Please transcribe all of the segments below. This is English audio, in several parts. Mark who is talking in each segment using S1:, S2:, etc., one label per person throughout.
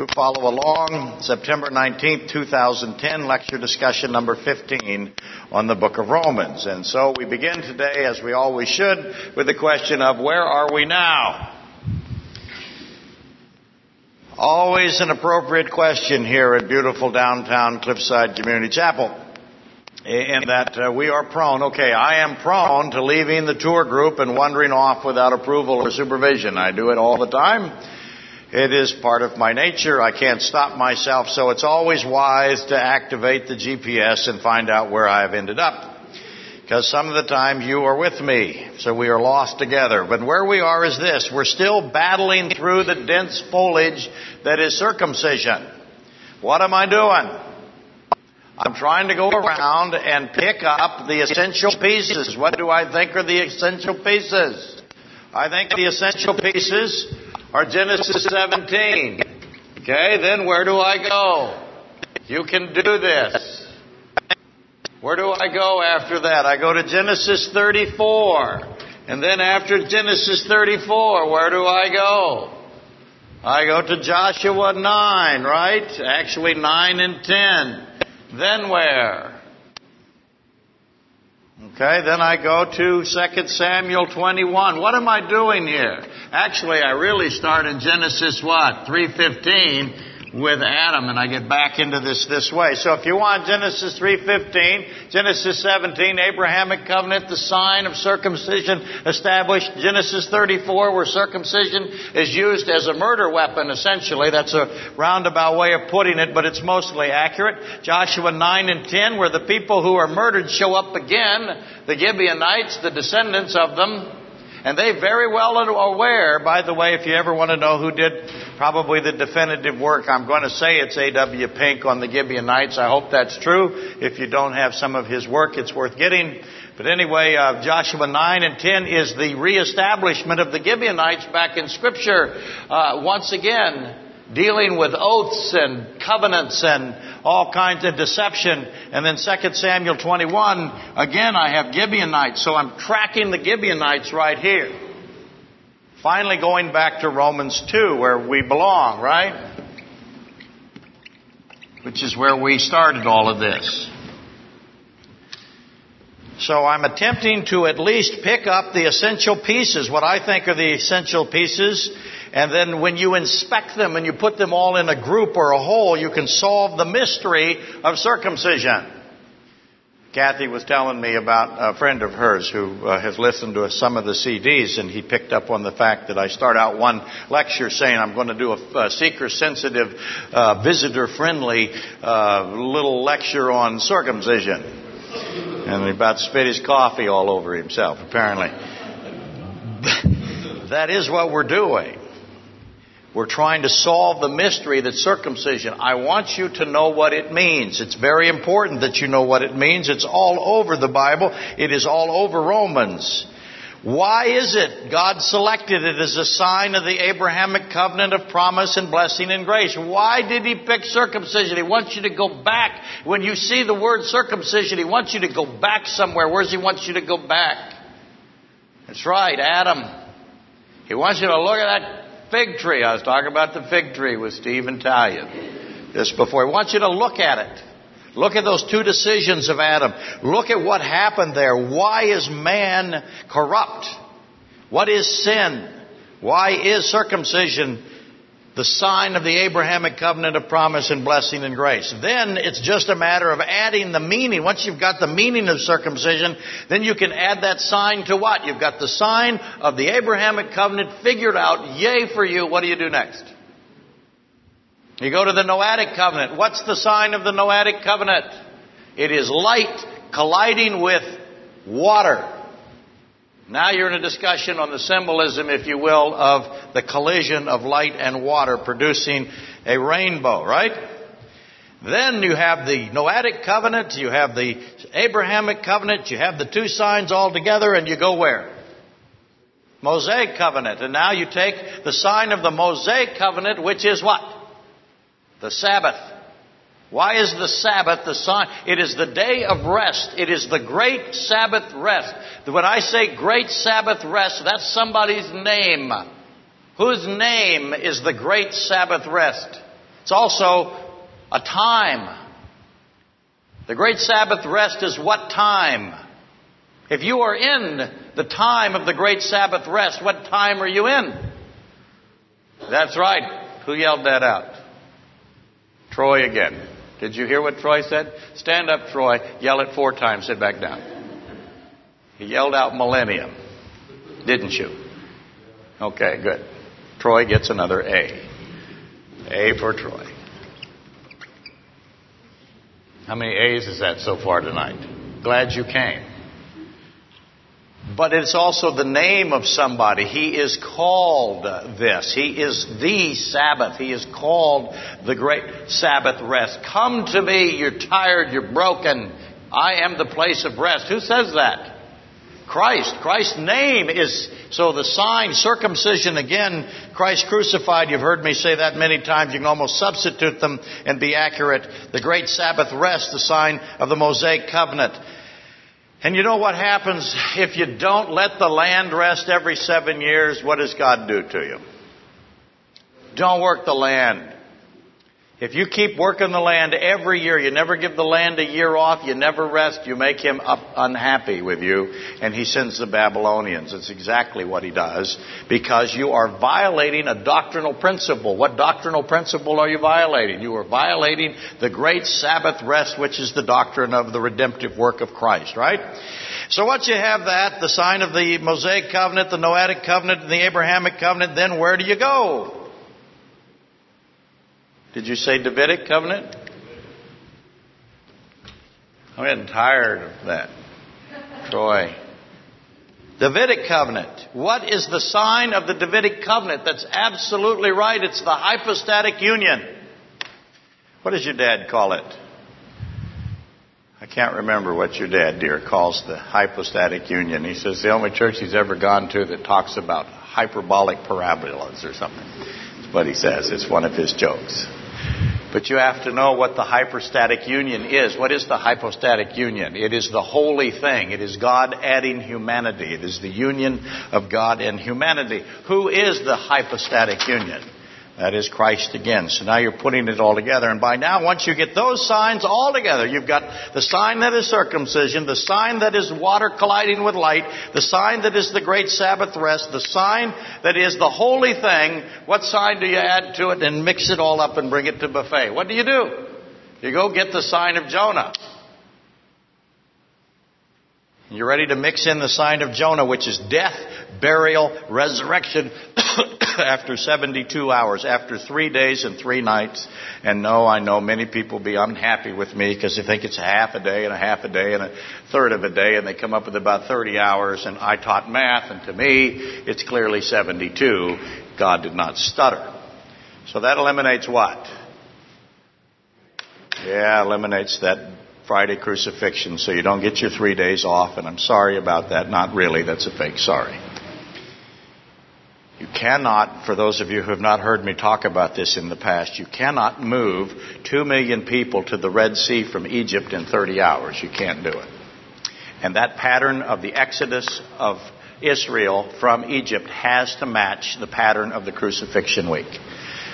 S1: who follow along. September 19th, 2010, lecture discussion number 15 on the book of Romans. And so we begin today, as we always should, with the question of where are we now? Always an appropriate question here at beautiful downtown Cliffside Community Chapel. In that uh, we are prone, okay, I am prone to leaving the tour group and wandering off without approval or supervision. I do it all the time. It is part of my nature. I can't stop myself, so it's always wise to activate the GPS and find out where I've ended up. Because some of the time you are with me, so we are lost together. But where we are is this. We're still battling through the dense foliage that is circumcision. What am I doing? I'm trying to go around and pick up the essential pieces. What do I think are the essential pieces? I think the essential pieces or Genesis 17. Okay, then where do I go? You can do this. Where do I go after that? I go to Genesis 34. And then after Genesis 34, where do I go? I go to Joshua 9, right? Actually 9 and 10. Then where? Okay, then I go to 2 Samuel 21. What am I doing here? Actually, I really start in Genesis what? 315 with Adam and I get back into this this way. So if you want Genesis 3:15, Genesis 17, Abrahamic covenant, the sign of circumcision established, Genesis 34 where circumcision is used as a murder weapon essentially. That's a roundabout way of putting it, but it's mostly accurate. Joshua 9 and 10 where the people who are murdered show up again, the Gibeonites, the descendants of them, and they very well are aware, by the way, if you ever want to know who did probably the definitive work, I'm going to say it's A.W. Pink on the Gibeonites. I hope that's true. If you don't have some of his work, it's worth getting. But anyway, uh, Joshua 9 and 10 is the reestablishment of the Gibeonites back in Scripture. Uh, once again, dealing with oaths and covenants and all kinds of deception. And then 2 Samuel 21, again I have Gibeonites, so I'm tracking the Gibeonites right here. Finally going back to Romans 2 where we belong, right? Which is where we started all of this. So I'm attempting to at least pick up the essential pieces, what I think are the essential pieces, and then when you inspect them and you put them all in a group or a whole, you can solve the mystery of circumcision. Kathy was telling me about a friend of hers who uh, has listened to some of the CDs, and he picked up on the fact that I start out one lecture saying I'm going to do a, a seeker-sensitive, uh, visitor-friendly uh, little lecture on circumcision, and he about spit his coffee all over himself. Apparently, that is what we're doing. We're trying to solve the mystery that circumcision. I want you to know what it means. It's very important that you know what it means. It's all over the Bible. It is all over Romans. Why is it God selected it as a sign of the Abrahamic covenant of promise and blessing and grace? Why did He pick circumcision? He wants you to go back. When you see the word circumcision, He wants you to go back somewhere. Where does He want you to go back? That's right, Adam. He wants you to look at that fig tree. I was talking about the fig tree with Steve Italian just before. I want you to look at it. Look at those two decisions of Adam. Look at what happened there. Why is man corrupt? What is sin? Why is circumcision the sign of the Abrahamic covenant of promise and blessing and grace. Then it's just a matter of adding the meaning. Once you've got the meaning of circumcision, then you can add that sign to what? You've got the sign of the Abrahamic covenant figured out. Yay for you. What do you do next? You go to the Noahic covenant. What's the sign of the Noahic covenant? It is light colliding with water. Now you're in a discussion on the symbolism, if you will, of the collision of light and water producing a rainbow, right? Then you have the Noahic covenant, you have the Abrahamic covenant, you have the two signs all together, and you go where? Mosaic covenant. And now you take the sign of the Mosaic covenant, which is what? The Sabbath. Why is the Sabbath the sign? It is the day of rest. It is the great Sabbath rest. When I say great Sabbath rest, that's somebody's name. Whose name is the great Sabbath rest? It's also a time. The great Sabbath rest is what time? If you are in the time of the great Sabbath rest, what time are you in? That's right. Who yelled that out? Troy again. Did you hear what Troy said? Stand up, Troy. Yell it four times. Sit back down. He yelled out millennium. Didn't you? Okay, good. Troy gets another A. A for Troy. How many A's is that so far tonight? Glad you came. But it's also the name of somebody. He is called this. He is the Sabbath. He is called the great Sabbath rest. Come to me, you're tired, you're broken. I am the place of rest. Who says that? Christ. Christ's name is, so the sign, circumcision, again, Christ crucified. You've heard me say that many times. You can almost substitute them and be accurate. The great Sabbath rest, the sign of the Mosaic covenant. And you know what happens if you don't let the land rest every seven years? What does God do to you? Don't work the land. If you keep working the land every year, you never give the land a year off, you never rest, you make him unhappy with you, and he sends the Babylonians. It's exactly what he does, because you are violating a doctrinal principle. What doctrinal principle are you violating? You are violating the great Sabbath rest, which is the doctrine of the redemptive work of Christ, right? So once you have that, the sign of the Mosaic covenant, the Noahic covenant, and the Abrahamic covenant, then where do you go? Did you say Davidic covenant? I'm getting tired of that. Troy. Davidic covenant. What is the sign of the Davidic covenant? That's absolutely right. It's the hypostatic union. What does your dad call it? I can't remember what your dad, dear, calls the hypostatic union. He says the only church he's ever gone to that talks about hyperbolic parabolas or something. That's what he says. It's one of his jokes. But you have to know what the hypostatic union is. What is the hypostatic union? It is the holy thing. It is God adding humanity. It is the union of God and humanity. Who is the hypostatic union? That is Christ again. So now you're putting it all together. And by now, once you get those signs all together, you've got the sign that is circumcision, the sign that is water colliding with light, the sign that is the great Sabbath rest, the sign that is the holy thing. What sign do you add to it and mix it all up and bring it to buffet? What do you do? You go get the sign of Jonah. You're ready to mix in the sign of Jonah, which is death, burial, resurrection after 72 hours, after three days and three nights. And no, I know many people be unhappy with me because they think it's a half a day and a half a day and a third of a day and they come up with about 30 hours and I taught math and to me it's clearly 72. God did not stutter. So that eliminates what? Yeah, eliminates that Friday crucifixion so you don't get your three days off, and I'm sorry about that. Not really, that's a fake sorry. You cannot, for those of you who have not heard me talk about this in the past, you cannot move two million people to the Red Sea from Egypt in 30 hours. You can't do it. And that pattern of the exodus of Israel from Egypt has to match the pattern of the crucifixion week.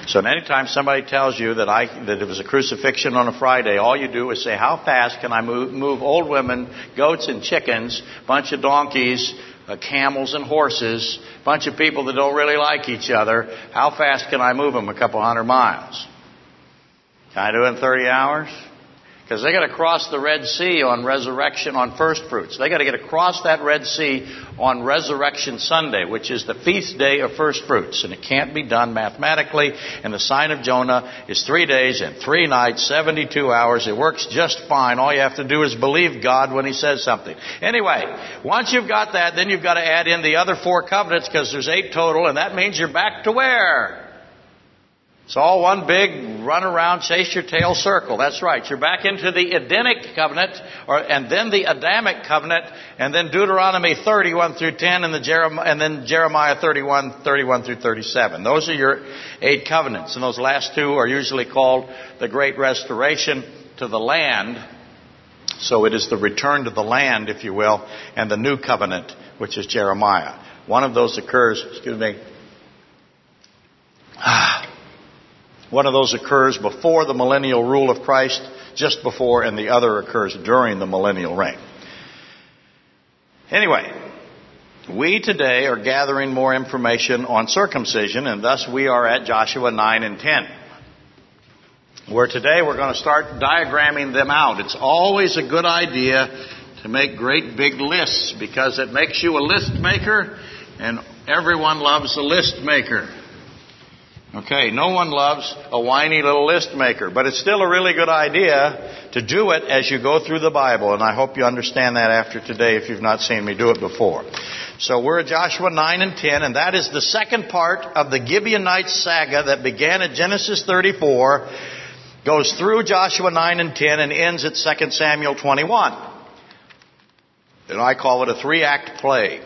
S1: So anytime somebody tells you that I that it was a crucifixion on a Friday, all you do is say, "How fast can I move, move old women, goats and chickens, bunch of donkeys, uh, camels and horses, bunch of people that don't really like each other? How fast can I move them? A couple hundred miles? Can I do it in 30 hours? Because they got to cross the Red Sea on resurrection on first fruits. They got to get across that Red Sea on Resurrection Sunday, which is the feast day of first fruits. And it can't be done mathematically. And the sign of Jonah is three days and three nights, 72 hours. It works just fine. All you have to do is believe God when He says something. Anyway, once you've got that, then you've got to add in the other four covenants because there's eight total, and that means you're back to where? It's all one big run around, chase your tail circle. That's right. You're back into the Edenic covenant, or, and then the Adamic covenant, and then Deuteronomy 31 through 10, and, the Jeremiah, and then Jeremiah 31, 31 through 37. Those are your eight covenants, and those last two are usually called the Great Restoration to the land. So it is the return to the land, if you will, and the new covenant, which is Jeremiah. One of those occurs, excuse me, ah, One of those occurs before the millennial rule of Christ, just before, and the other occurs during the millennial reign. Anyway, we today are gathering more information on circumcision, and thus we are at Joshua 9 and 10. Where today we're going to start diagramming them out. It's always a good idea to make great big lists because it makes you a list maker, and everyone loves a list maker. Okay, no one loves a whiny little list maker, but it's still a really good idea to do it as you go through the Bible, and I hope you understand that after today if you've not seen me do it before. So we're at Joshua 9 and 10, and that is the second part of the Gibeonite saga that began at Genesis 34, goes through Joshua 9 and 10, and ends at 2 Samuel 21. And I call it a three act play.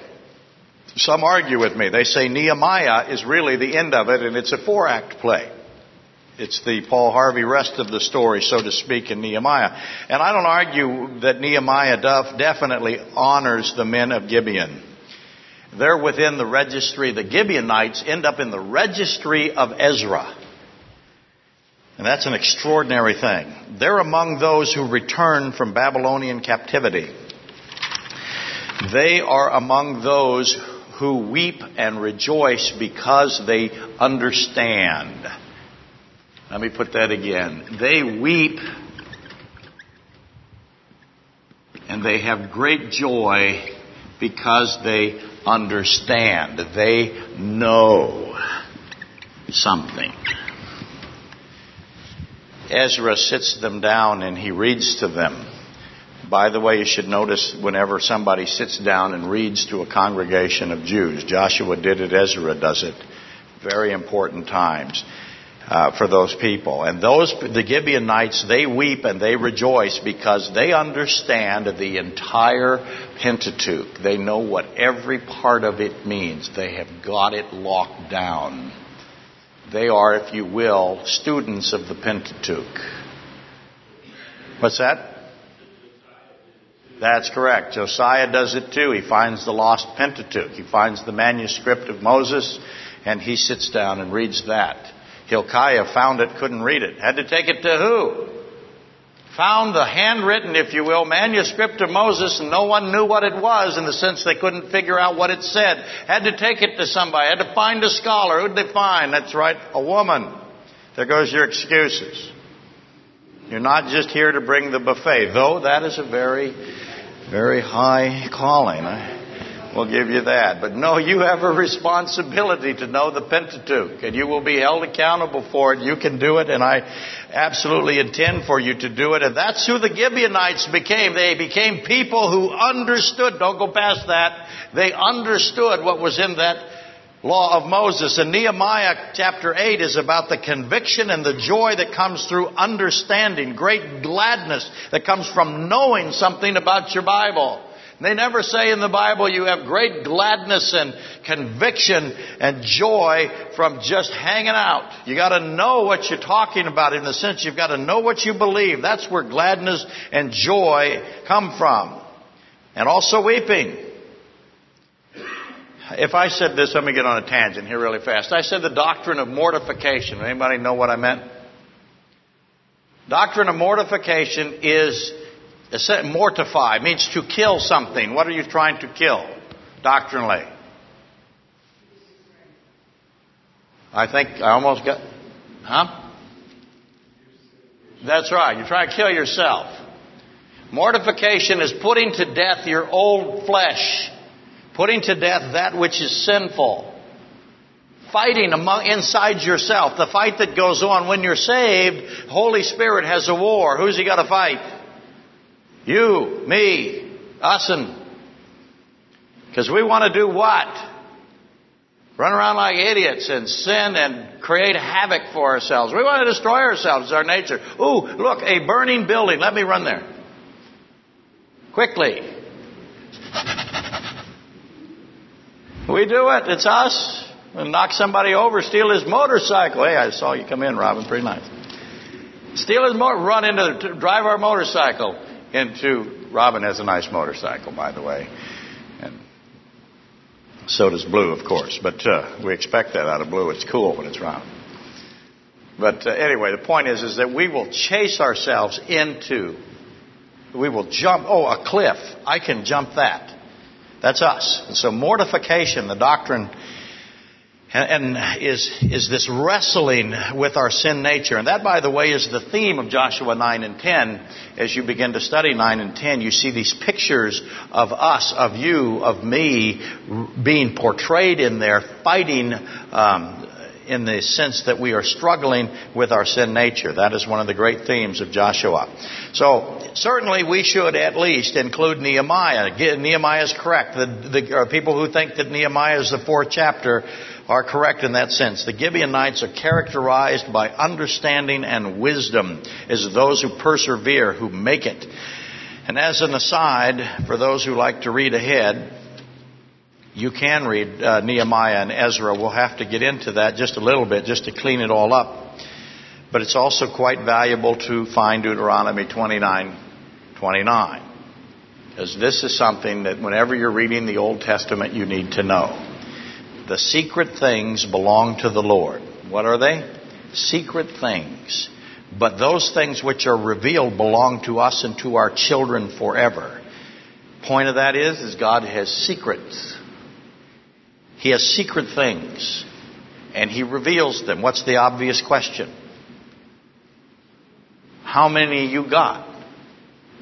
S1: Some argue with me. They say Nehemiah is really the end of it, and it's a four act play. It's the Paul Harvey rest of the story, so to speak, in Nehemiah. And I don't argue that Nehemiah Duff definitely honors the men of Gibeon. They're within the registry. The Gibeonites end up in the registry of Ezra. And that's an extraordinary thing. They're among those who return from Babylonian captivity. They are among those who weep and rejoice because they understand. Let me put that again. They weep and they have great joy because they understand. They know something. Ezra sits them down and he reads to them. By the way, you should notice whenever somebody sits down and reads to a congregation of Jews, Joshua did it, Ezra does it. Very important times uh, for those people. And those, the Gibeonites, they weep and they rejoice because they understand the entire Pentateuch. They know what every part of it means. They have got it locked down. They are, if you will, students of the Pentateuch. What's that? That's correct. Josiah does it too. He finds the lost Pentateuch. He finds the manuscript of Moses and he sits down and reads that. Hilkiah found it, couldn't read it. Had to take it to who? Found the handwritten, if you will, manuscript of Moses and no one knew what it was in the sense they couldn't figure out what it said. Had to take it to somebody. Had to find a scholar. Who'd they find? That's right, a woman. There goes your excuses. You're not just here to bring the buffet, though that is a very very high calling. I will give you that. But no, you have a responsibility to know the Pentateuch, and you will be held accountable for it. You can do it, and I absolutely intend for you to do it. And that's who the Gibeonites became. They became people who understood. Don't go past that. They understood what was in that law of Moses. And Nehemiah chapter 8 is about the conviction and the joy that comes through understanding, great gladness that comes from knowing something about your Bible. They never say in the Bible you have great gladness and conviction and joy from just hanging out. You gotta know what you're talking about in the sense you've gotta know what you believe. That's where gladness and joy come from. And also weeping. If I said this, let me get on a tangent here really fast. I said the doctrine of mortification. Anybody know what I meant? Doctrine of mortification is mortify means to kill something. What are you trying to kill doctrinally? I think I almost got, huh? That's right. You're trying to kill yourself. Mortification is putting to death your old flesh putting to death that which is sinful, fighting among, inside yourself, the fight that goes on when you're saved. Holy Spirit has a war. Who's he got to fight? You, me, us, and because we want to do what? Run around like idiots and sin and create havoc for ourselves. We want to destroy ourselves. It's our nature. Ooh, look, a burning building. Let me run there. Quickly. We do it. It's us. We knock somebody over, steal his motorcycle. Hey, I saw you come in, Robin. Pretty nice. Steal his motor, run into, drive our motorcycle into. Robin has a nice motorcycle, by the way, and so does Blue, of course. But uh, we expect that out of Blue. It's cool when it's round. But uh, anyway, the point is, is that we will chase ourselves into, we will jump, oh, a cliff. I can jump that. That's us. And so mortification, the doctrine, and, is, is this wrestling with our sin nature. And that, by the way, is the theme of Joshua 9 and 10. As you begin to study 9 and 10, you see these pictures of us, of you, of me being portrayed in there, fighting um, in the sense that we are struggling with our sin nature. That is one of the great themes of Joshua. So, certainly we should at least include Nehemiah. Nehemiah is correct. The, the uh, people who think that Nehemiah is the fourth chapter are correct in that sense. The Gibeonites are characterized by understanding and wisdom as those who persevere, who make it. And as an aside, for those who like to read ahead, you can read uh, Nehemiah and Ezra. We'll have to get into that just a little bit just to clean it all up. But it's also quite valuable to find Deuteronomy 29 29. Because this is something that whenever you're reading the Old Testament, you need to know. The secret things belong to the Lord. What are they? Secret things. But those things which are revealed belong to us and to our children forever. Point of that is, is God has secrets. He has secret things and he reveals them. What's the obvious question? How many you got?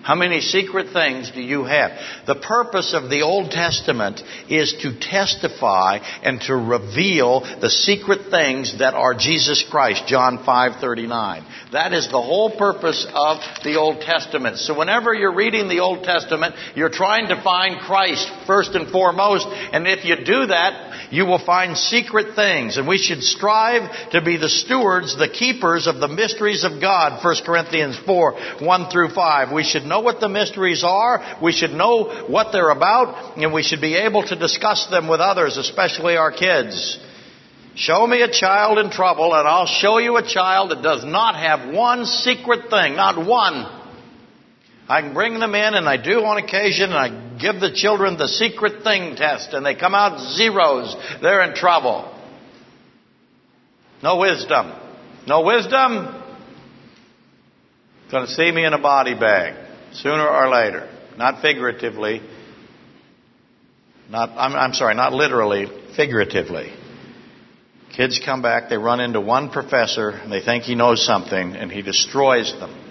S1: How many secret things do you have? The purpose of the Old Testament is to testify and to reveal the secret things that are Jesus Christ, John 5:39. That is the whole purpose of the Old Testament. So whenever you're reading the Old Testament, you're trying to find Christ first and foremost, and if you do that, you will find secret things. And we should strive to be the stewards, the keepers of the mysteries of God. 1 Corinthians 4, 1 through 5. We should know what the mysteries are. We should know what they're about. And we should be able to discuss them with others, especially our kids. Show me a child in trouble and I'll show you a child that does not have one secret thing. Not one. I can bring them in, and I do on occasion, and I give the children the secret thing test, and they come out zeros. They're in trouble. No wisdom. No wisdom. Going to see me in a body bag sooner or later. Not figuratively. Not, I'm, I'm sorry, not literally, figuratively. Kids come back, they run into one professor, and they think he knows something, and he destroys them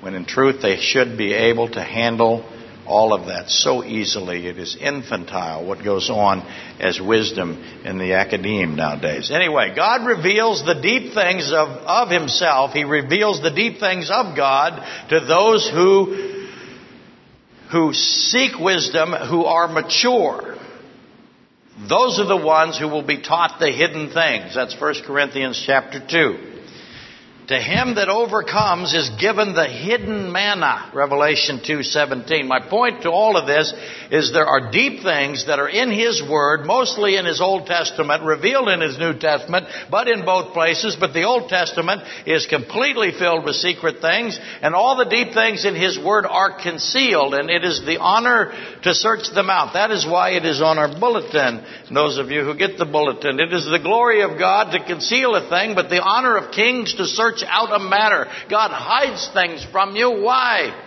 S1: when in truth they should be able to handle all of that so easily. It is infantile what goes on as wisdom in the academe nowadays. Anyway, God reveals the deep things of, of Himself. He reveals the deep things of God to those who, who seek wisdom, who are mature. Those are the ones who will be taught the hidden things. That's 1 Corinthians chapter 2. To him that overcomes is given the hidden manna, Revelation 2:17. My point to all of this is there are deep things that are in his word, mostly in his Old Testament, revealed in his New Testament, but in both places, but the Old Testament is completely filled with secret things, and all the deep things in his word are concealed, and it is the honor to search them out. That is why it is on our bulletin. Those of you who get the bulletin, it is the glory of God to conceal a thing, but the honor of kings to search search out a matter. God hides things from you. Why?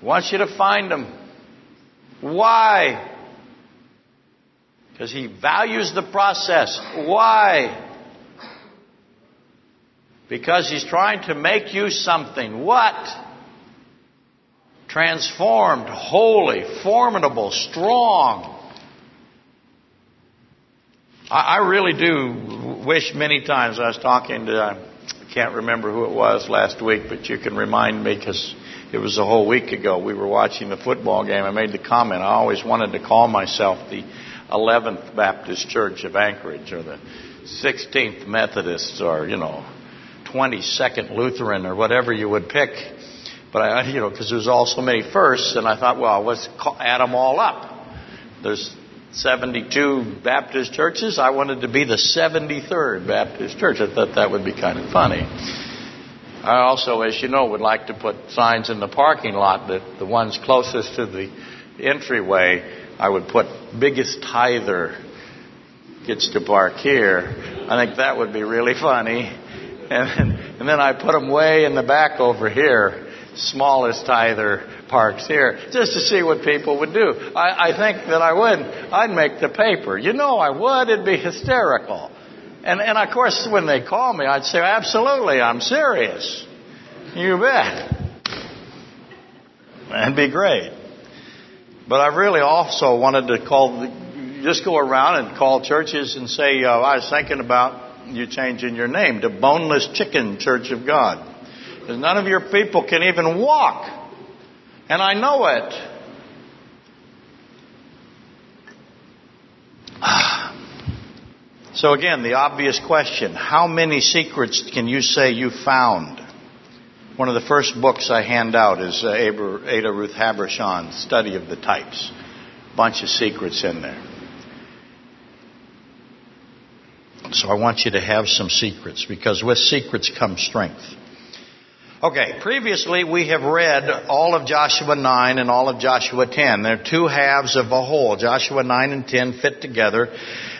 S1: He wants you to find them. Why? Because he values the process. Why? Because he's trying to make you something. What? Transformed, holy, formidable, strong. I, really do wish many times I was talking to, I can't remember who it was last week, but you can remind me because it was a whole week ago. We were watching the football game. I made the comment. I always wanted to call myself the 11th Baptist Church of Anchorage or the 16th Methodist or, you know, 22nd Lutheran or whatever you would pick. But I, you know, because there's all so many firsts, and I thought, well, let's add them all up. There's 72 Baptist churches. I wanted to be the 73rd Baptist church. I thought that would be kind of funny. I also, as you know, would like to put signs in the parking lot that the ones closest to the entryway, I would put biggest tither gets to park here. I think that would be really funny. And and then I put them way in the back over here, smallest tither parks here, just to see what people would do. I, I think that I would. I'd make the paper. You know I would. It'd be hysterical. And, and of course, when they call me, I'd say, absolutely, I'm serious. You bet. That'd be great. But I really also wanted to call, just go around and call churches and say, uh, I was thinking about you changing your name to Boneless Chicken Church of God. Because none of your people can even walk. And I know it. So again, the obvious question, how many secrets can you say you found? One of the first books I hand out is uh, Ada Ruth Habershon's Study of the Types. Bunch of secrets in there. So I want you to have some secrets because with secrets comes strength. Okay, previously we have read all of Joshua 9 and all of Joshua 10. They're two halves of a whole. Joshua 9 and 10 fit together.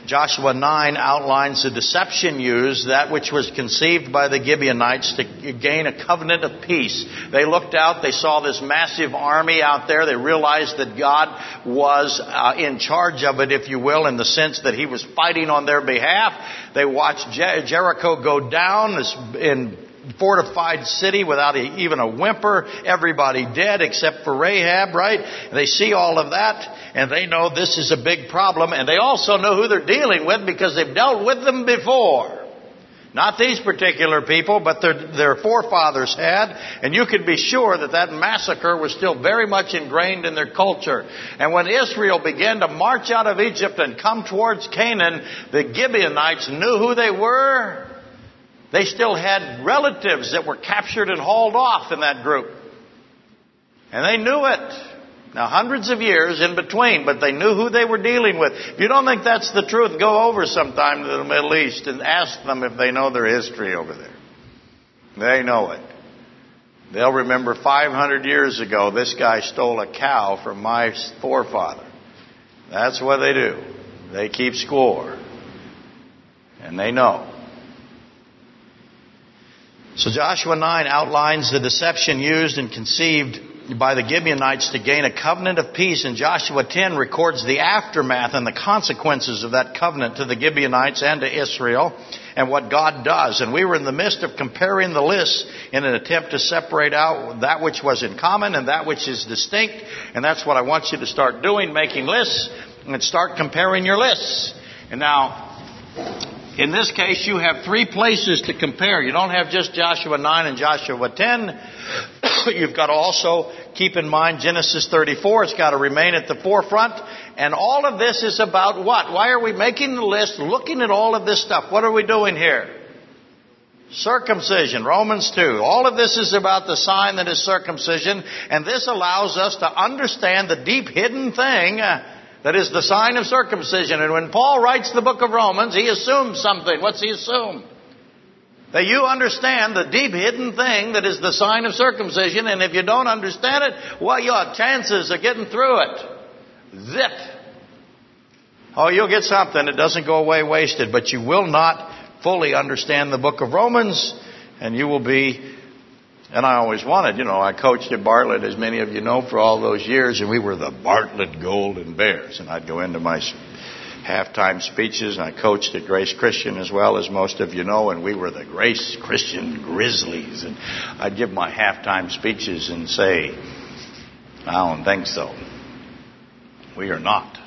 S1: Joshua 9 outlines the deception used, that which was conceived by the Gibeonites to gain a covenant of peace. They looked out, they saw this massive army out there, they realized that God was uh, in charge of it, if you will, in the sense that He was fighting on their behalf. They watched Jer- Jericho go down in fortified city without a, even a whimper, everybody dead except for Rahab, right? They see all of that and they know this is a big problem and they also know who they're dealing with because they've dealt with them before. Not these particular people, but their, their forefathers had. And you could be sure that that massacre was still very much ingrained in their culture. And when Israel began to march out of Egypt and come towards Canaan, the Gibeonites knew who they were they still had relatives that were captured and hauled off in that group. And they knew it. Now, hundreds of years in between, but they knew who they were dealing with. If you don't think that's the truth, go over sometime to the Middle East and ask them if they know their history over there. They know it. They'll remember 500 years ago, this guy stole a cow from my forefather. That's what they do. They keep score. And they know. So Joshua 9 outlines the deception used and conceived by the Gibeonites to gain a covenant of peace, and Joshua 10 records the aftermath and the consequences of that covenant to the Gibeonites and to Israel and what God does. And we were in the midst of comparing the lists in an attempt to separate out that which was in common and that which is distinct. And that's what I want you to start doing, making lists and start comparing your lists. And now, in this case, you have three places to compare. You don't have just Joshua 9 and Joshua 10. You've got to also keep in mind Genesis 34. It's got to remain at the forefront. And all of this is about what? Why are we making the list, looking at all of this stuff? What are we doing here? Circumcision, Romans 2. All of this is about the sign that is circumcision, and this allows us to understand the deep hidden thing uh, that is the sign of circumcision. And when Paul writes the book of Romans, he assumes something. What's he assume? That you understand the deep hidden thing that is the sign of circumcision, and if you don't understand it, well, your chances of getting through it. Zip. Oh, you'll get something. It doesn't go away wasted, but you will not fully understand the book of Romans, and you will be and I always wanted, you know, I coached at Bartlett, as many of you know, for all those years, and we were the Bartlett Golden Bears. And I'd go into my halftime speeches, and I coached at Grace Christian as well, as most of you know, and we were the Grace Christian Grizzlies. And I'd give my halftime speeches and say, I don't think so. We are not.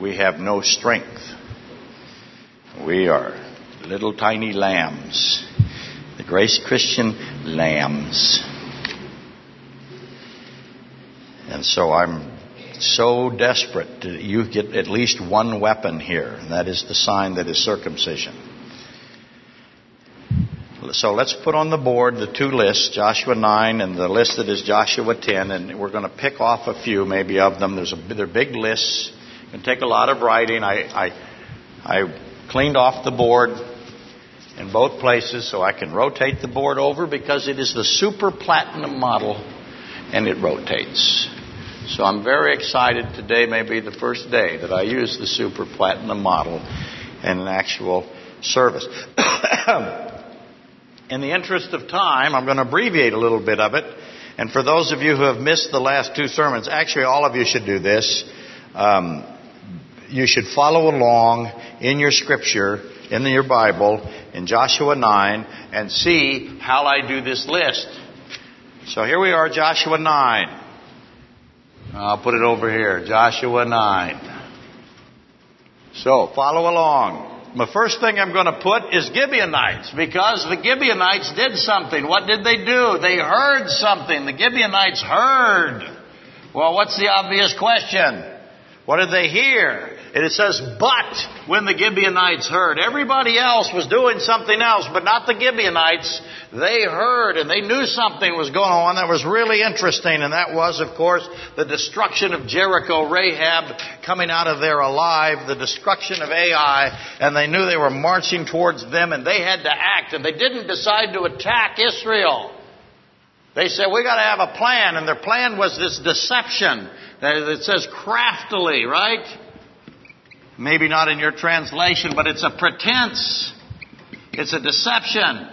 S1: We have no strength. We are little tiny lambs the Grace Christian Lambs. And so I'm so desperate that you get at least one weapon here, and that is the sign that is circumcision. So let's put on the board the two lists, Joshua 9 and the list that is Joshua 10, and we're going to pick off a few maybe of them. There's a, they're big lists. Can take a lot of writing. I, I, I cleaned off the board in both places so I can rotate the board over because it is the super platinum model and it rotates. So I'm very excited today may be the first day that I use the super platinum model in an actual service. In the interest of time, I'm going to abbreviate a little bit of it. And for those of you who have missed the last two sermons, actually all of you should do this. Um, you should follow along in your scripture, in your Bible, in Joshua 9, and see how I do this list. So here we are, Joshua 9. I'll put it over here, Joshua 9. So follow along. The first thing I'm going to put is Gibeonites because the Gibeonites did something. What did they do? They heard something. The Gibeonites heard. Well, what's the obvious question? What did they hear? And it says, but when the Gibeonites heard, everybody else was doing something else, but not the Gibeonites. They heard and they knew something was going on that was really interesting, and that was, of course, the destruction of Jericho, Rahab coming out of there alive, the destruction of Ai, and they knew they were marching towards them, and they had to act, and they didn't decide to attack Israel. They said, we gotta have a plan, and their plan was this deception. It says craftily, right? Maybe not in your translation, but it's a pretense. It's a deception.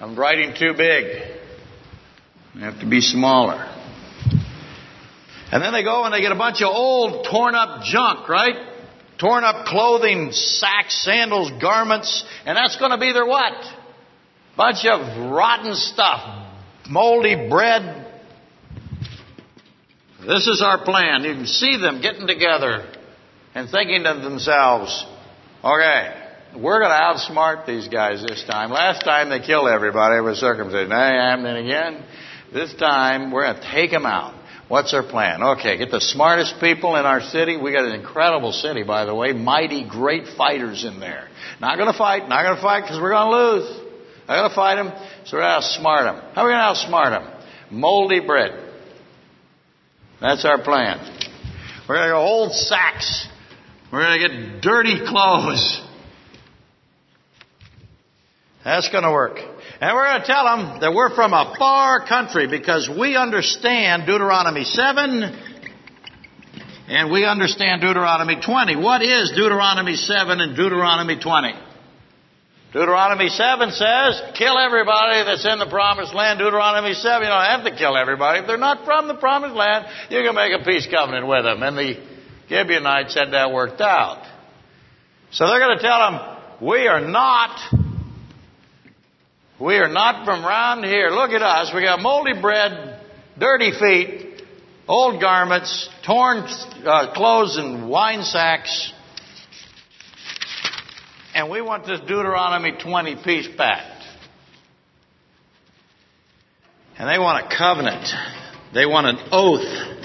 S1: I'm writing too big. I have to be smaller. And then they go and they get a bunch of old, torn up junk, right? Torn up clothing, sacks, sandals, garments, and that's going to be their what? Bunch of rotten stuff. Moldy bread, this is our plan. You can see them getting together and thinking to themselves, okay, we're going to outsmart these guys this time. Last time they killed everybody with circumcision. That ain't happening again. This time we're going to take them out. What's our plan? Okay, get the smartest people in our city. We got an incredible city, by the way. Mighty, great fighters in there. Not going to fight. Not going to fight because we're going to lose. Not going to fight them. So we're going to outsmart them. How are we going to outsmart them? Moldy bread. That's our plan. We're going to go old sacks. We're going to get dirty clothes. That's going to work. And we're going to tell them that we're from a far country because we understand Deuteronomy 7 and we understand Deuteronomy 20. What is Deuteronomy 7 and Deuteronomy 20? Deuteronomy 7 says, kill everybody that's in the promised land. Deuteronomy 7, you don't have to kill everybody. If they're not from the promised land, you can make a peace covenant with them. And the Gibeonites had that worked out. So they're going to tell them, we are not, we are not from around here. Look at us. We got moldy bread, dirty feet, old garments, torn uh, clothes and wine sacks and we want this Deuteronomy 20 peace pact. And they want a covenant. They want an oath.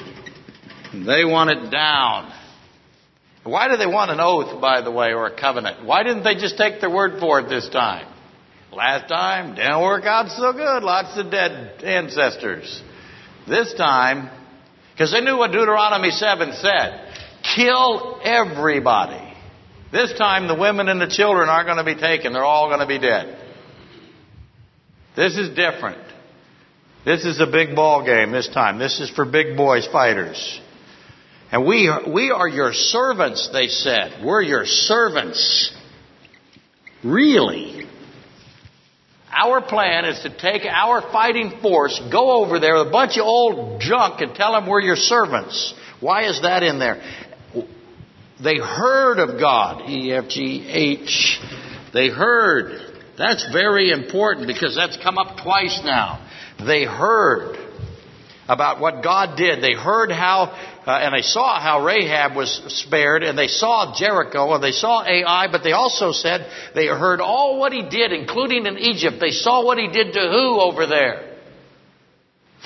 S1: They want it down. Why do they want an oath, by the way, or a covenant? Why didn't they just take their word for it this time? Last time, didn't work out so good. Lots of dead ancestors. This time, because they knew what Deuteronomy 7 said. Kill everybody. This time the women and the children aren't going to be taken. They're all going to be dead. This is different. This is a big ball game this time. This is for big boys fighters. And we are, we are your servants, they said. We're your servants. Really? Our plan is to take our fighting force, go over there with a bunch of old junk and tell them we're your servants. Why is that in there? They heard of God. E F G H. They heard. That's very important because that's come up twice now. They heard about what God did. They heard how, uh, and they saw how Rahab was spared, and they saw Jericho, and they saw Ai, but they also said they heard all what he did, including in Egypt. They saw what he did to who over there?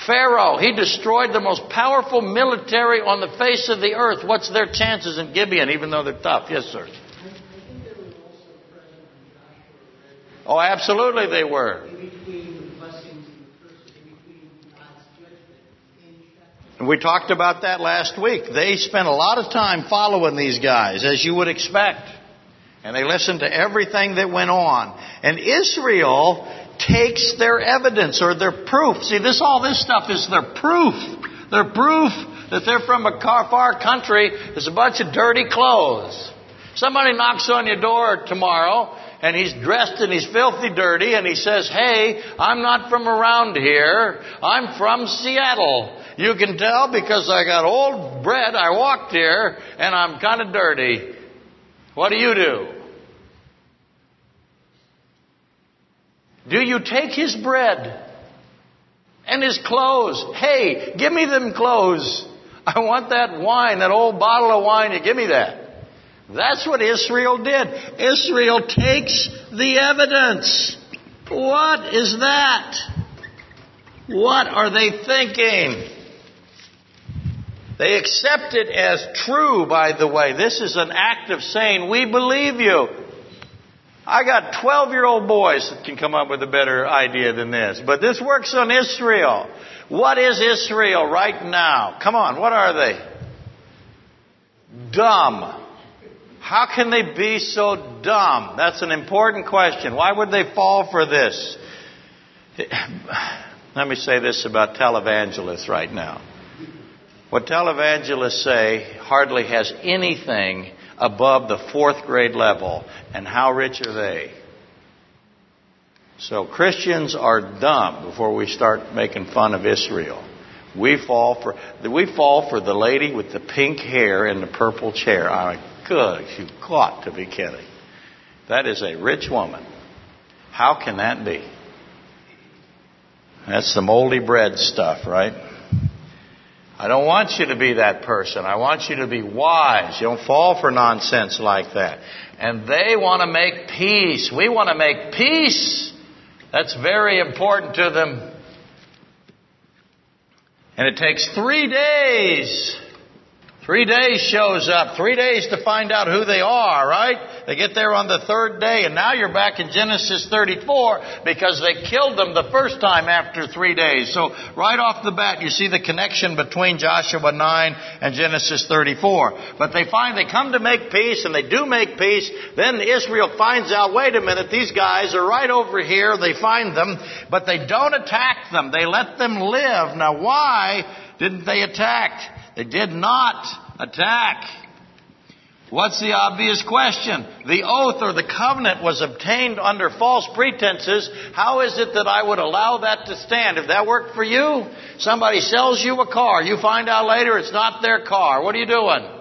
S1: Pharaoh, he destroyed the most powerful military on the face of the earth. What's their chances in Gibeon, even though they're tough? Yes, sir. Oh, absolutely they were. We talked about that last week. They spent a lot of time following these guys, as you would expect. And they listened to everything that went on. And Israel takes their evidence or their proof. See, this all this stuff is their proof. Their proof that they're from a far country is a bunch of dirty clothes. Somebody knocks on your door tomorrow and he's dressed and he's filthy dirty and he says, Hey, I'm not from around here. I'm from Seattle. You can tell because I got old bread. I walked here and I'm kind of dirty. What do you do? Do you take his bread and his clothes? Hey, give me them clothes. I want that wine, that old bottle of wine. Give me that. That's what Israel did. Israel takes the evidence. What is that? What are they thinking? They accept it as true, by the way. This is an act of saying, We believe you. I got 12 year old boys that can come up with a better idea than this. But this works on Israel. What is Israel right now? Come on, what are they? Dumb. How can they be so dumb? That's an important question. Why would they fall for this? Let me say this about televangelists right now. What televangelists say hardly has anything above the fourth grade level. And how rich are they? So Christians are dumb before we start making fun of Israel. We fall for we fall for the lady with the pink hair and the purple chair. I'm good, you've got to be kidding. That is a rich woman. How can that be? That's the moldy bread stuff, right? I don't want you to be that person. I want you to be wise. You don't fall for nonsense like that. And they want to make peace. We want to make peace. That's very important to them. And it takes three days Three days shows up. Three days to find out who they are, right? They get there on the third day, and now you're back in Genesis 34 because they killed them the first time after three days. So right off the bat, you see the connection between Joshua 9 and Genesis 34. But they find they come to make peace, and they do make peace. Then Israel finds out, wait a minute, these guys are right over here. They find them, but they don't attack them. They let them live. Now why didn't they attack? They did not attack. What's the obvious question? The oath or the covenant was obtained under false pretenses. How is it that I would allow that to stand? If that worked for you, somebody sells you a car. You find out later it's not their car. What are you doing?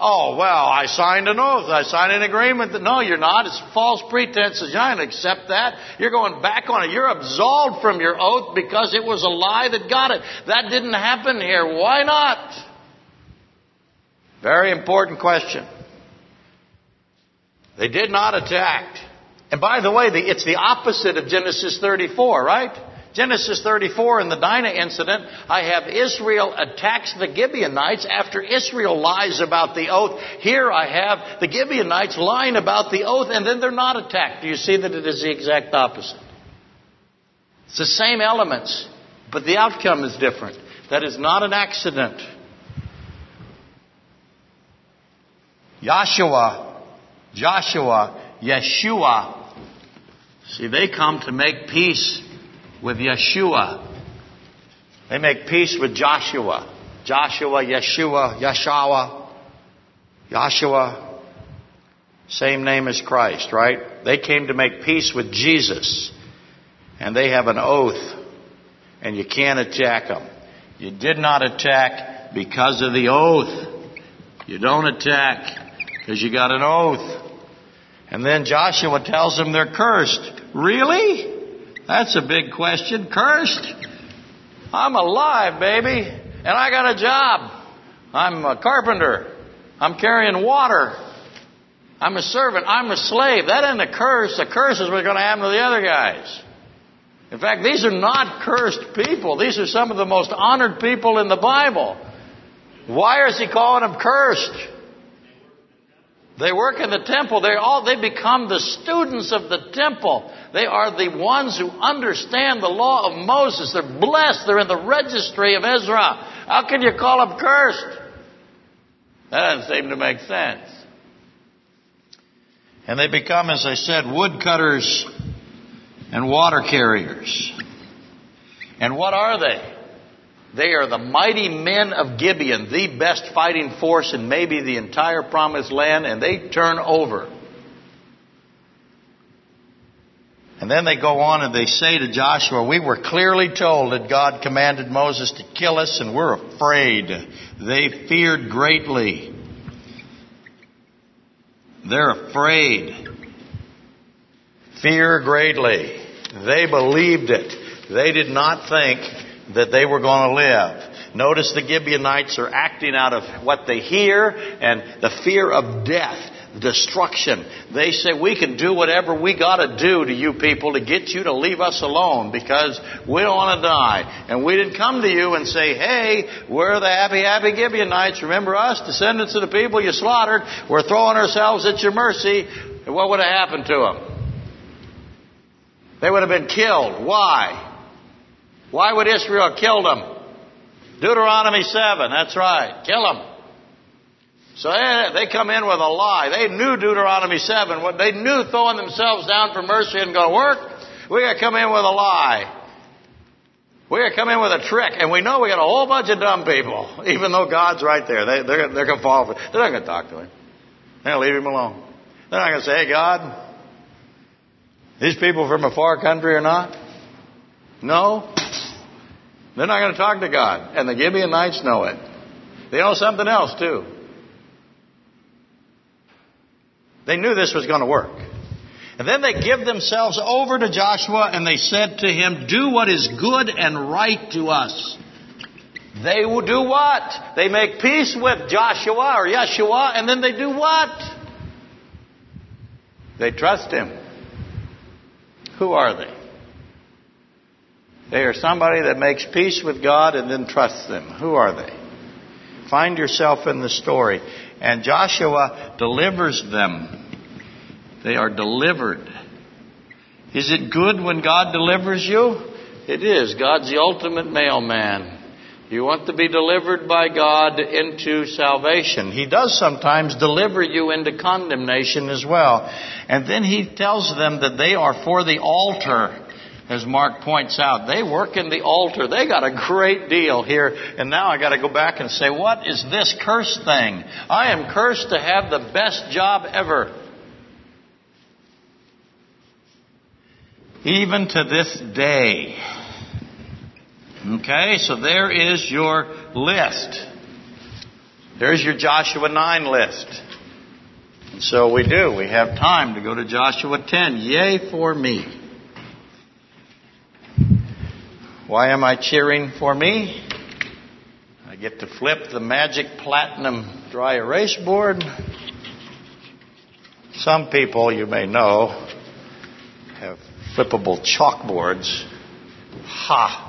S1: Oh, well, I signed an oath. I signed an agreement that no, you're not. It's false pretenses. Going to accept that. You're going back on it. You're absolved from your oath because it was a lie that got it. That didn't happen here. Why not? Very important question. They did not attack. And by the way, it's the opposite of Genesis 34, right? Genesis 34 in the Dinah incident, I have Israel attacks the Gibeonites after Israel lies about the oath. Here I have the Gibeonites lying about the oath and then they're not attacked. Do you see that it is the exact opposite? It's the same elements, but the outcome is different. That is not an accident. Joshua, Joshua, Yeshua. See, they come to make peace with Yeshua. They make peace with Joshua. Joshua, Yeshua, Yeshua, Joshua. Same name as Christ, right? They came to make peace with Jesus. And they have an oath. And you can't attack them. You did not attack because of the oath. You don't attack because you got an oath. And then Joshua tells them they're cursed. Really? That's a big question. Cursed? I'm alive, baby, and I got a job. I'm a carpenter. I'm carrying water. I'm a servant. I'm a slave. That isn't a curse. A curse is what's going to happen to the other guys. In fact, these are not cursed people. These are some of the most honored people in the Bible. Why is he calling them cursed? They work in the temple. They all they become the students of the temple. They are the ones who understand the law of Moses. They're blessed. They're in the registry of Ezra. How can you call them cursed? That doesn't seem to make sense. And they become, as I said, woodcutters and water carriers. And what are they? They are the mighty men of Gibeon, the best fighting force in maybe the entire promised land, and they turn over. And then they go on and they say to Joshua, We were clearly told that God commanded Moses to kill us, and we're afraid. They feared greatly. They're afraid. Fear greatly. They believed it. They did not think that they were going to live. Notice the Gibeonites are acting out of what they hear and the fear of death destruction. They say, we can do whatever we gotta do to you people to get you to leave us alone because we don't want to die. And we didn't come to you and say, hey, we're the happy, happy Gibeonites. Remember us, descendants of the people you slaughtered. We're throwing ourselves at your mercy. And what would have happened to them? They would have been killed. Why? Why would Israel kill them? Deuteronomy 7, that's right. Kill them. So they, they come in with a lie. They knew Deuteronomy 7. What they knew throwing themselves down for mercy and going to work. We got to come in with a lie. We got to come in with a trick. And we know we got a whole bunch of dumb people, even though God's right there. They, they're, they're going to fall for it. They're not going to talk to him. They're going to leave him alone. They're not going to say, hey, God, these people from a far country or not? No. They're not going to talk to God. And the Gibeonites know it. They know something else, too. They knew this was going to work. And then they give themselves over to Joshua and they said to him, Do what is good and right to us. They will do what? They make peace with Joshua or Yeshua and then they do what? They trust him. Who are they? They are somebody that makes peace with God and then trusts them. Who are they? Find yourself in the story. And Joshua delivers them. They are delivered. Is it good when God delivers you? It is. God's the ultimate mailman. You want to be delivered by God into salvation. He does sometimes deliver you into condemnation as well. And then he tells them that they are for the altar as Mark points out, they work in the altar. They got a great deal here. And now I got to go back and say, what is this cursed thing? I am cursed to have the best job ever. Even to this day. Okay, so there is your list. There's your Joshua 9 list. And so we do. We have time to go to Joshua 10. Yea for me. Why am I cheering for me? I get to flip the magic platinum dry erase board. Some people, you may know, have flippable chalkboards. Ha!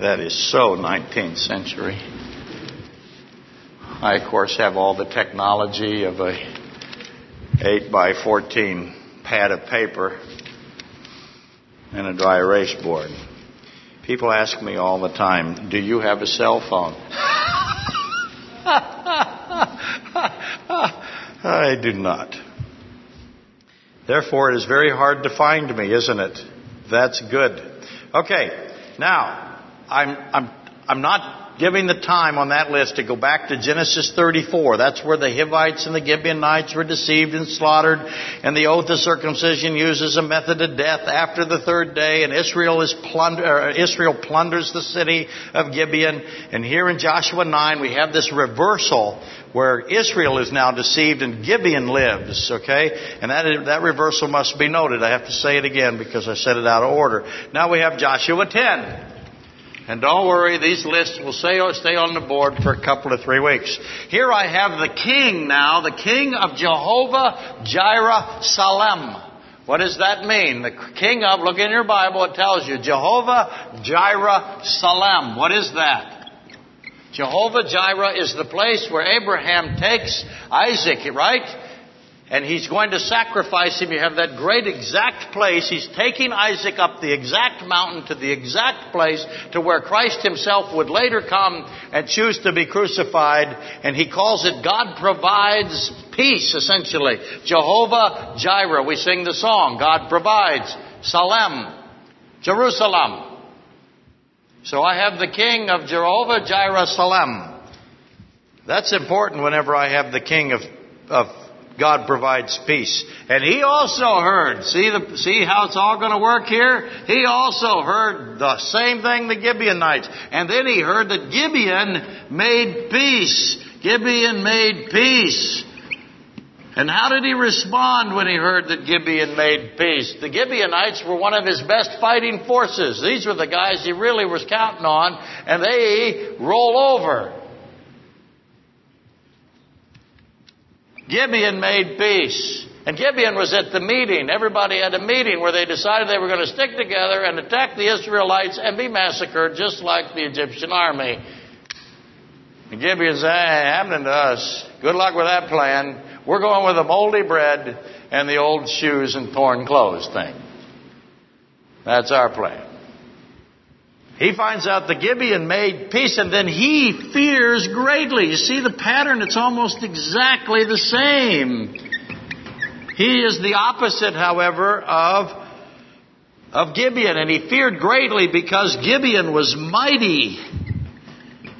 S1: That is so 19th century. I, of course, have all the technology of a 8 by 14 pad of paper and a dry erase board. People ask me all the time, do you have a cell phone? I do not. Therefore, it is very hard to find me, isn't it? That's good. Okay, now, I'm, I'm, I'm not giving the time on that list to go back to Genesis 34. That's where the Hivites and the Gibeonites were deceived and slaughtered, and the oath of circumcision uses a method of death after the third day, and Israel is plunder, uh, Israel plunders the city of Gibeon. And here in Joshua 9, we have this reversal where Israel is now deceived and Gibeon lives, okay? And that, that reversal must be noted. I have to say it again because I said it out of order. Now we have Joshua 10. And don't worry, these lists will stay, on the board for a couple of three weeks. Here I have the king now, the king of Jehovah Jireh Salem. What does that mean? The king of, look in your Bible, it tells you, Jehovah Jireh Salem. What is that? Jehovah Jireh is the place where Abraham takes Isaac, right? And he's going to sacrifice him. You have that great exact place. He's taking Isaac up the exact mountain to the exact place to where Christ himself would later come and choose to be crucified. And he calls it God provides peace, essentially. Jehovah Jireh. We sing the song, God provides. Salem. Jerusalem. So I have the king of Jehovah Jerusalem. That's important whenever I have the king of, of God provides peace. And he also heard, see the, see how it's all going to work here? He also heard the same thing the Gibeonites. And then he heard that Gibeon made peace. Gibeon made peace. And how did he respond when he heard that Gibeon made peace? The Gibeonites were one of his best fighting forces. These were the guys he really was counting on, and they roll over. Gibeon made peace. And Gibeon was at the meeting. Everybody had a meeting where they decided they were going to stick together and attack the Israelites and be massacred just like the Egyptian army. And Gibeon said, hey, happening to us. Good luck with that plan. We're going with the moldy bread and the old shoes and torn clothes thing. That's our plan. He finds out the Gibeon made peace and then he fears greatly. You see the pattern? It's almost exactly the same. He is the opposite, however, of, of Gibeon and he feared greatly because Gibeon was mighty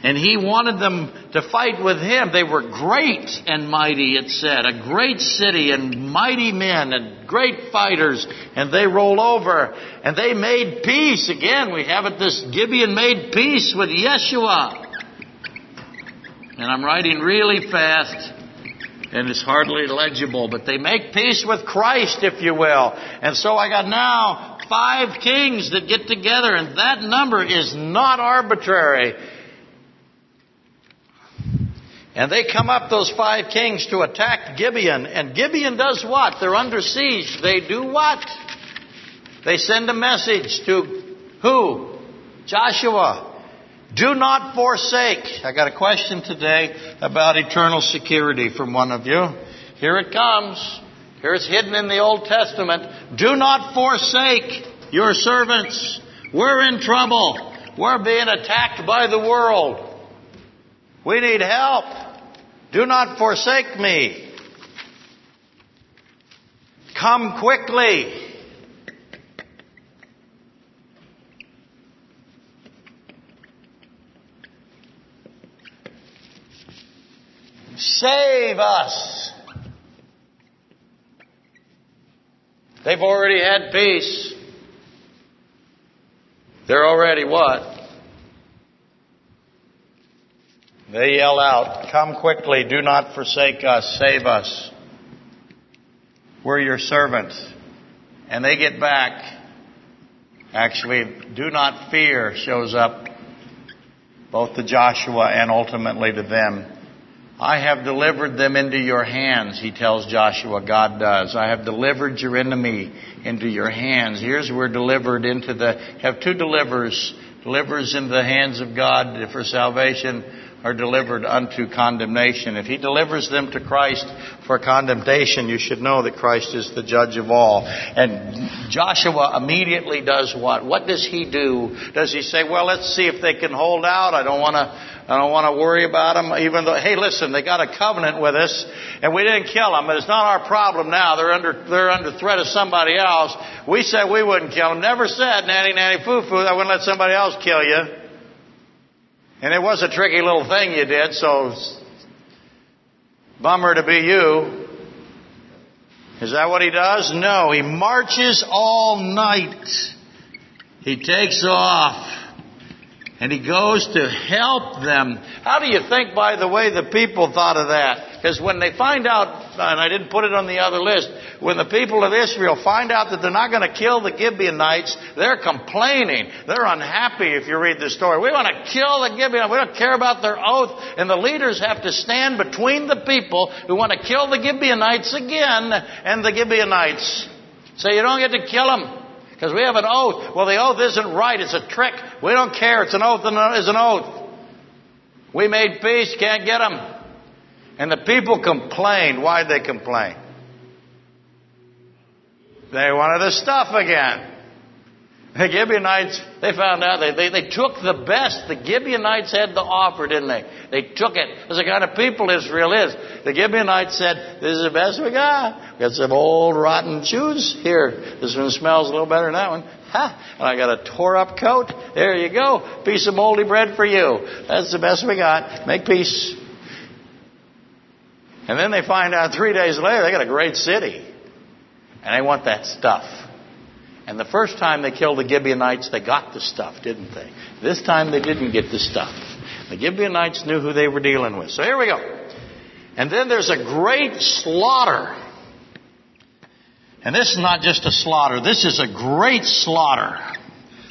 S1: and he wanted them to fight with him. They were great and mighty, it said. A great city and mighty men and great fighters. And they roll over. And they made peace. Again, we have it this Gibeon made peace with Yeshua. And I'm writing really fast. And it's hardly legible, but they make peace with Christ, if you will. And so I got now five kings that get together, and that number is not arbitrary. And they come up, those five kings, to attack Gibeon. And Gibeon does what? They're under siege. They do what? They send a message to who? Joshua. Do not forsake. I got a question today about eternal security from one of you. Here it comes. Here it's hidden in the Old Testament. Do not forsake your servants. We're in trouble. We're being attacked by the world. We need help. Do not forsake me. Come quickly. Save us. They've already had peace. They're already what? They yell out, Come quickly, do not forsake us, save us. We're your servants. And they get back. Actually, do not fear shows up both to Joshua and ultimately to them. I have delivered them into your hands, he tells Joshua, God does. I have delivered your enemy into your hands. Here's we're delivered into the, have two deliverers, deliverers into the hands of God for salvation, are delivered unto condemnation. If he delivers them to Christ for condemnation, you should know that Christ is the judge of all. And Joshua immediately does what? What does he do? Does he say, well, let's see if they can hold out. I don't want to I don't want to worry about them, even though, hey, listen, they got a covenant with us, and we didn't kill them, but it's not our problem now. They're under, they're under threat of somebody else. We said we wouldn't kill them. Never said, nanny, nanny, foo, foo, I wouldn't let somebody else kill you. And it was a tricky little thing you did, so bummer to be you. Is that what he does? No, he marches all night. He takes off and he goes to help them. How do you think, by the way, the people thought of that? Because when they find out, and I didn't put it on the other list, when the people of Israel find out that they're not going to kill the Gibeonites, they're complaining. They're unhappy if you read the story. We want to kill the Gibeonites. We don't care about their oath. And the leaders have to stand between the people who want to kill the Gibeonites again and the Gibeonites. Say, you don't get to kill them. Because we have an oath. Well, the oath isn't right. It's a trick. We don't care. It's an oath and it's an oath. We made peace. Can't get them. And the people complained. Why'd they complain? They wanted the stuff again. The Gibeonites, they found out, they, they, they took the best the Gibeonites had to offer, didn't they? They took it. That's the kind of people Israel is. The Gibeonites said, this is the best we got. We got some old rotten shoes here. This one smells a little better than that one. Ha! And I got a tore up coat. There you go. Piece of moldy bread for you. That's the best we got. Make peace. And then they find out three days later they got a great city. And they want that stuff. And the first time they killed the Gibeonites, they got the stuff, didn't they? This time they didn't get the stuff. The Gibeonites knew who they were dealing with. So here we go. And then there's a great slaughter. And this is not just a slaughter, this is a great slaughter.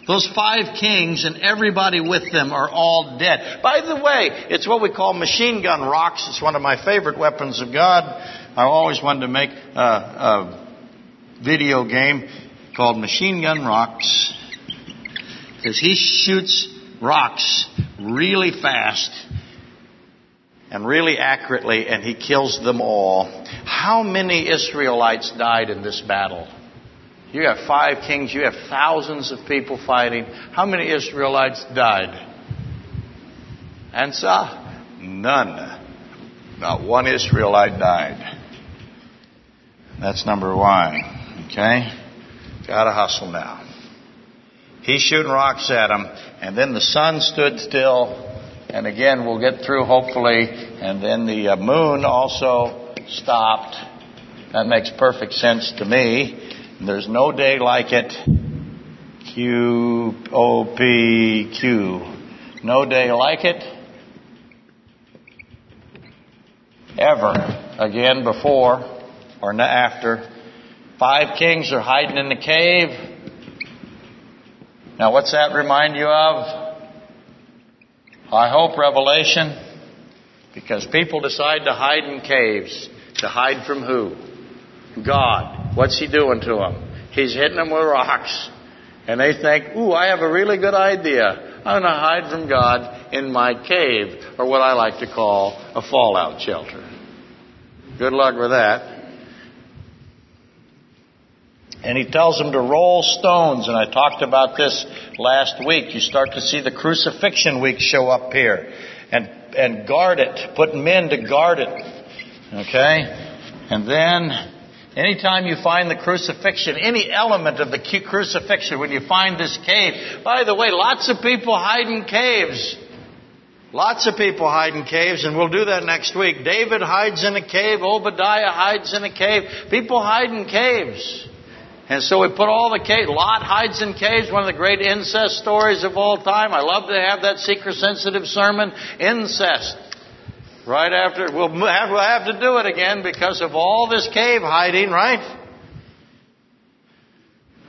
S1: Those five kings and everybody with them are all dead. By the way, it's what we call machine gun rocks. It's one of my favorite weapons of God. I always wanted to make a, a video game called Machine Gun Rocks because he shoots rocks really fast and really accurately and he kills them all. How many Israelites died in this battle? You have five kings, you have thousands of people fighting. How many Israelites died? Answer? None. Not one Israelite died. That's number one. Okay? Gotta hustle now. He's shooting rocks at him, and then the sun stood still, and again we'll get through hopefully, and then the uh, moon also stopped. That makes perfect sense to me. There's no day like it. Q O P Q. No day like it. Ever again before or after. Five kings are hiding in the cave. Now, what's that remind you of? I hope Revelation. Because people decide to hide in caves. To hide from who? God. What's He doing to them? He's hitting them with rocks. And they think, ooh, I have a really good idea. I'm going to hide from God in my cave, or what I like to call a fallout shelter. Good luck with that. And he tells them to roll stones. And I talked about this last week. You start to see the crucifixion week show up here. And, and guard it. Put men to guard it. Okay? And then, anytime you find the crucifixion, any element of the crucifixion, when you find this cave, by the way, lots of people hide in caves. Lots of people hide in caves, and we'll do that next week. David hides in a cave. Obadiah hides in a cave. People hide in caves. And so we put all the caves. Lot hides in caves, one of the great incest stories of all time. I love to have that secret sensitive sermon, incest. Right after, we'll have, we'll have to do it again because of all this cave hiding, right?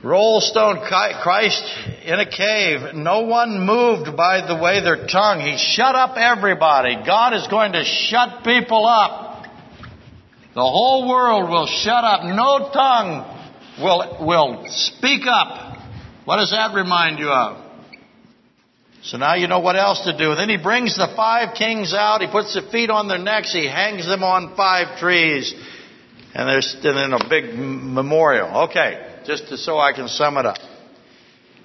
S1: Roll stone Christ in a cave. No one moved by the way their tongue. He shut up everybody. God is going to shut people up. The whole world will shut up. No tongue will, will speak up. What does that remind you of? So now you know what else to do. Then he brings the five kings out. He puts the feet on their necks. He hangs them on five trees. And there's then a big memorial. Okay, just to, so I can sum it up.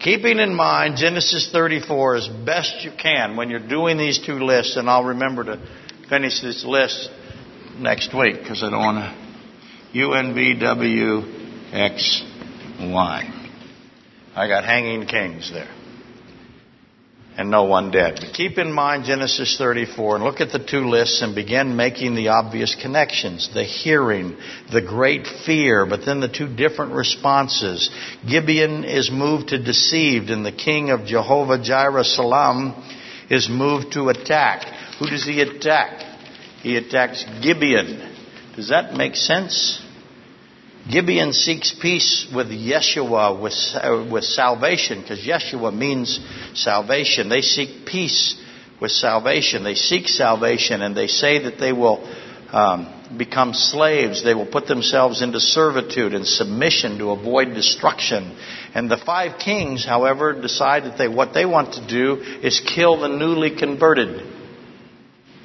S1: Keeping in mind Genesis 34 as best you can when you're doing these two lists, and I'll remember to finish this list next week because I don't want to. UNVW X, Y. I got hanging kings there. And no one dead. But keep in mind Genesis 34 and look at the two lists and begin making the obvious connections. The hearing, the great fear, but then the two different responses. Gibeon is moved to deceived and the king of Jehovah Jireh Salam is moved to attack. Who does he attack? He attacks Gibeon. Does that make sense? Gibeon seeks peace with Yeshua, with, uh, with salvation, because Yeshua means salvation. They seek peace with salvation. They seek salvation, and they say that they will um, become slaves. They will put themselves into servitude and submission to avoid destruction. And the five kings, however, decide that they, what they want to do is kill the newly converted.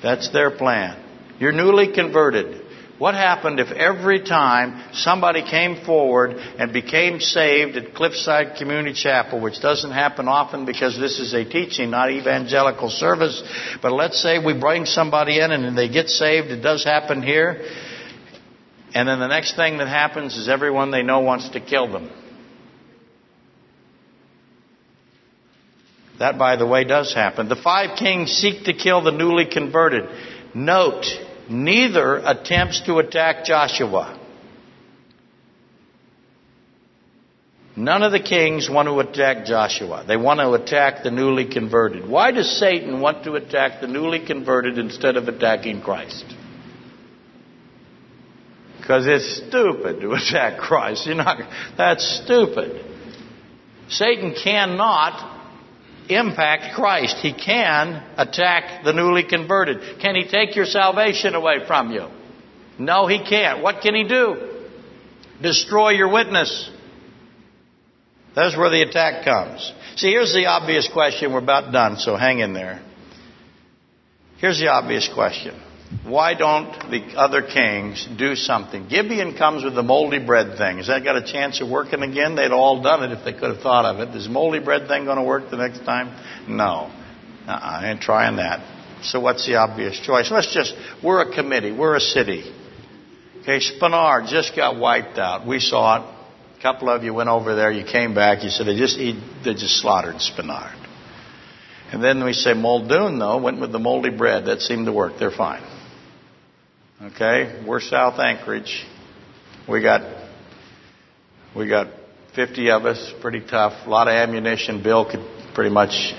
S1: That's their plan. You're newly converted. What happened if every time somebody came forward and became saved at Cliffside Community Chapel, which doesn't happen often because this is a teaching, not evangelical service, but let's say we bring somebody in and they get saved, it does happen here, and then the next thing that happens is everyone they know wants to kill them. That, by the way, does happen. The five kings seek to kill the newly converted. Note, neither attempts to attack Joshua. None of the kings want to attack Joshua. They want to attack the newly converted. Why does Satan want to attack the newly converted instead of attacking Christ? Because it's stupid to attack Christ. You're not, that's stupid. Satan cannot impact Christ. He can attack the newly converted. Can he take your salvation away from you? No, he can't. What can he do? Destroy your witness. That's where the attack comes. See, here's the obvious question. We're about done, so hang in there. Here's the obvious question. Why don't the other kings do something? Gibeon comes with the moldy bread thing. Has that got a chance of working again? They'd all done it if they could have thought of it. Is moldy bread thing going to work the next time? No. Uh-uh, I ain't trying that. So what's the obvious choice? Let's just, we're a committee. We're a city. Okay, Spenard just got wiped out. We saw it. A couple of you went over there. You came back. You said they just, they just slaughtered Spenard. And then we say Muldoon, though, went with the moldy bread. That seemed to work. They're fine. Okay, we're South Anchorage. We got we got 50 of us, pretty tough. A lot of ammunition. Bill could pretty much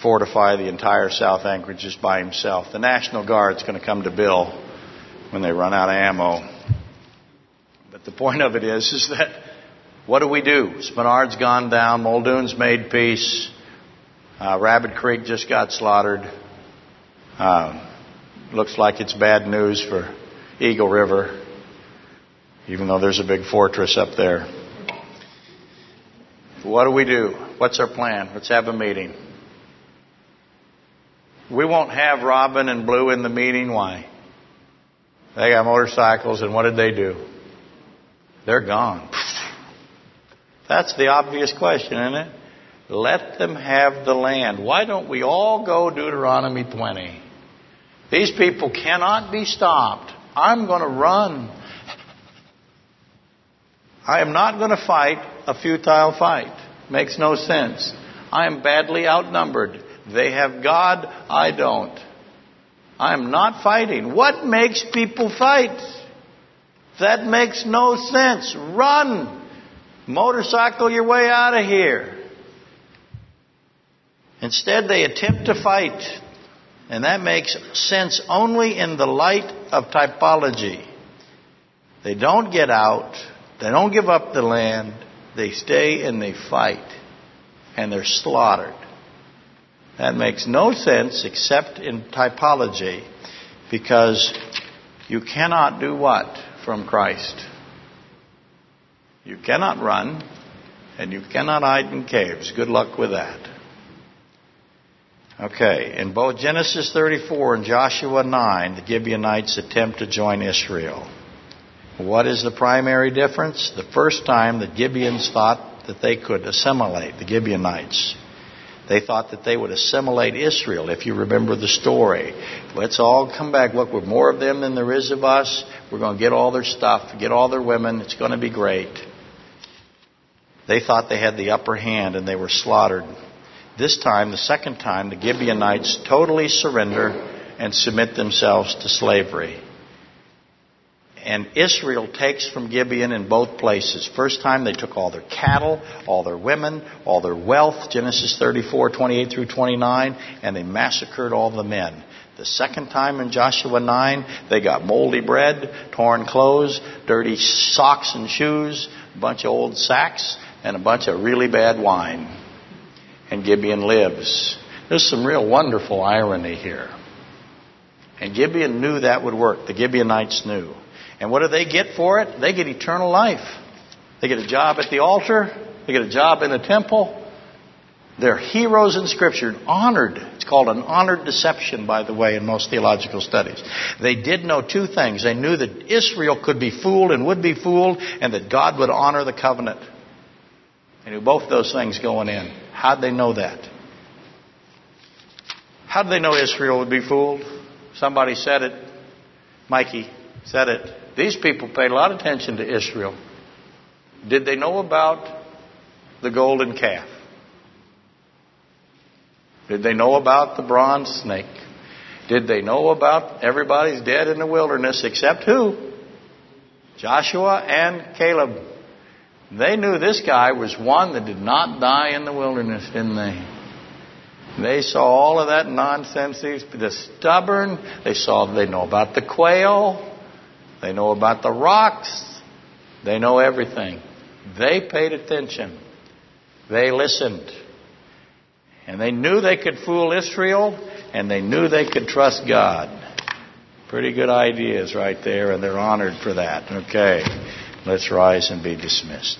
S1: fortify the entire South Anchorage just by himself. The National Guard's going to come to Bill when they run out of ammo. But the point of it is, is that what do we do? Spenard's gone down. Muldoon's made peace. Uh, Rabbit Creek just got slaughtered. Um, looks like it's bad news for Eagle River, even though there's a big fortress up there. What do we do? What's our plan? Let's have a meeting. We won't have Robin and Blue in the meeting. Why? They got motorcycles, and what did they do? They're gone. That's the obvious question, isn't it? Let them have the land. Why don't we all go Deuteronomy 20? These people cannot be stopped. I'm going to run. I am not going to fight a futile fight. Makes no sense. I am badly outnumbered. They have God, I don't. I am not fighting. What makes people fight? That makes no sense. Run! Motorcycle your way out of here. Instead, they attempt to fight. And that makes sense only in the light of typology. They don't get out, they don't give up the land, they stay and they fight, and they're slaughtered. That makes no sense except in typology because you cannot do what from Christ? You cannot run and you cannot hide in caves. Good luck with that. Okay, in both Genesis 34 and Joshua 9, the Gibeonites attempt to join Israel. What is the primary difference? The first time the Gibeons thought that they could assimilate, the Gibeonites. They thought that they would assimilate Israel, if you remember the story. Let's all come back. Look, we're more of them than there is of us. We're going to get all their stuff, get all their women. It's going to be great. They thought they had the upper hand and they were slaughtered this time, the second time, the Gibeonites totally surrender and submit themselves to slavery. And Israel takes from Gibeon in both places. First time they took all their cattle, all their women, all their wealth, Genesis 34, 28 through 29, and they massacred all the men. The second time in Joshua 9, they got moldy bread, torn clothes, dirty socks and shoes, a bunch of old sacks, and a bunch of really bad wine and Gibeon lives. There's some real wonderful irony here. And Gibeon knew that would work. The Gibeonites knew. And what do they get for it? They get eternal life. They get a job at the altar. They get a job in the temple. They're heroes in Scripture, honored. It's called an honored deception, by the way, in most theological studies. They did know two things. They knew that Israel could be fooled and would be fooled, and that God would honor the covenant. They knew both those things going in. How'd they know that? How did they know Israel would be fooled? Somebody said it. Mikey said it. These people paid a lot of attention to Israel. Did they know about the golden calf? Did they know about the bronze snake? Did they know about everybody's dead in the wilderness except who? Joshua and Caleb. They knew this guy was one that did not die in the wilderness, didn't they? They saw all of that nonsense. The stubborn. They saw. They know about the quail. They know about the rocks. They know everything. They paid attention. They listened. And they knew they could fool Israel, and they knew they could trust God. Pretty good ideas right there, and they're honored for that. Okay, let's rise and be dismissed.